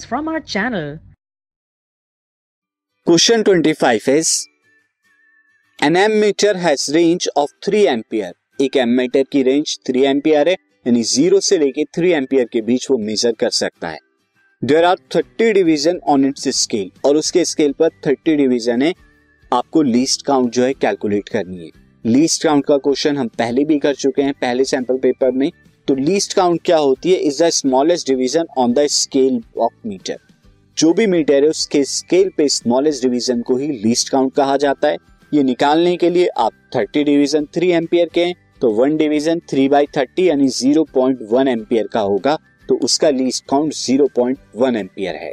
videos from our channel. Question 25 is, An ammeter has range of 3 ampere एक ammeter की range 3 ampere है, यानी zero से लेके 3 एम्पियर के बीच वो मेजर कर सकता है। There are 30 division on its scale और उसके स्केल पर 30 डिवीज़न है। आपको लीस्ट काउंट जो है कैलकुलेट करनी है। लीस्ट काउंट का क्वेश्चन हम पहले भी कर चुके हैं, पहले सैंपल पेपर में। तो लीस्ट काउंट क्या होती है? Is the smallest division on the scale of meter जो भी मीटर है, उसके स्केल पे स्मॉलेस्ट डिवीज़न को ही लीस्ट काउंट कहा जाता है। ये निकालने के लिए आप 30 डिवीज़न 3 एम्पियर के हैं तो 1 डिवीज़न 3 बाई थर्टी यानी 0.1 एम्पियर का होगा तो उसका लीस्ट काउंट 0.1 एम्पियर है।